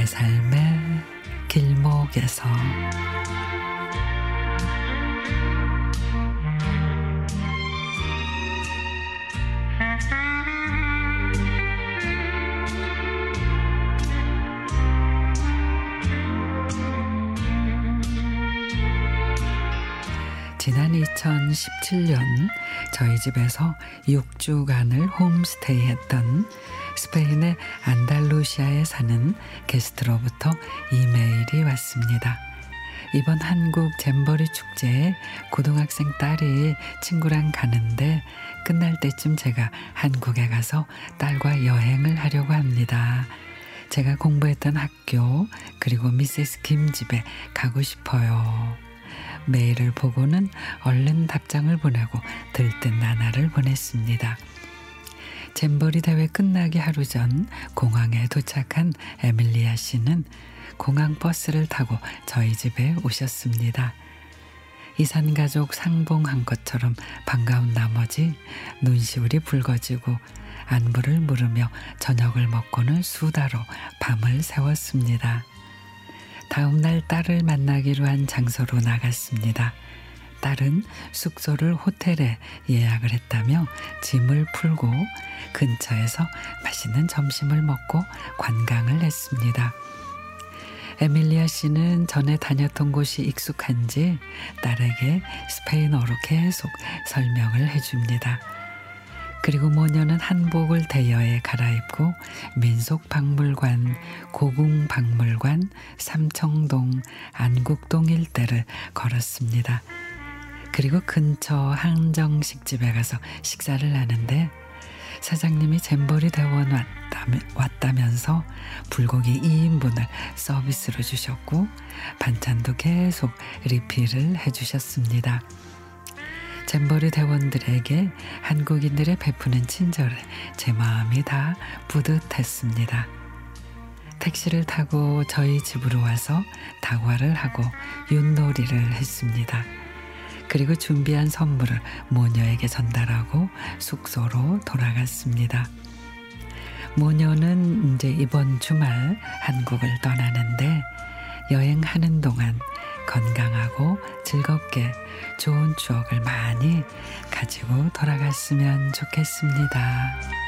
삶의 길목에서 지난 2017년 저희 집에서 6주간을 홈스테이 했던 스페인의 안달루시아에 사는 게스트로부터 이메일이 왔습니다. 이번 한국 잼버리 축제에 고등학생 딸이 친구랑 가는데 끝날 때쯤 제가 한국에 가서 딸과 여행을 하려고 합니다. 제가 공부했던 학교 그리고 미세스 김 집에 가고 싶어요. 메일을 보고는 얼른 답장을 보내고 들뜬 나날을 보냈습니다. 잼버리 대회 끝나기 하루 전 공항에 도착한 에밀리아 씨는 공항 버스를 타고 저희 집에 오셨습니다. 이산 가족 상봉한 것처럼 반가운 나머지 눈시울이 붉어지고 안부를 물으며 저녁을 먹고는 수다로 밤을 새웠습니다. 다음 날 딸을 만나기로 한 장소로 나갔습니다. 딸은 숙소를 호텔에 예약을 했다며 짐을 풀고 근처에서 맛있는 점심을 먹고 관광을 했습니다. 에밀리아 씨는 전에 다녔던 곳이 익숙한지 딸에게 스페인어로 계속 설명을 해줍니다. 그리고 모녀는 한복을 대여에 갈아입고 민속박물관, 고궁박물관, 삼청동, 안국동 일대를 걸었습니다. 그리고 근처 한정식 집에 가서 식사를 하는데 사장님이 잼버리 대원 왔다며, 서 불고기 2인분을 서비스로 주셨고 반찬도 계속 리필을 해주셨습니다. 잼버리 대원들에게 한국인들의 베푸는 친절에 제 마음이 다 뿌듯했습니다. 택시를 타고 저희 집으로 와서 다과를 하고 윷놀이를 했습니다. 그리고 준비한 선물을 모녀에게 전달하고 숙소로 돌아갔습니다. 모녀는 이제 이번 주말 한국을 떠나는데 여행하는 동안 건강하고 즐겁게 좋은 추억을 많이 가지고 돌아갔으면 좋겠습니다.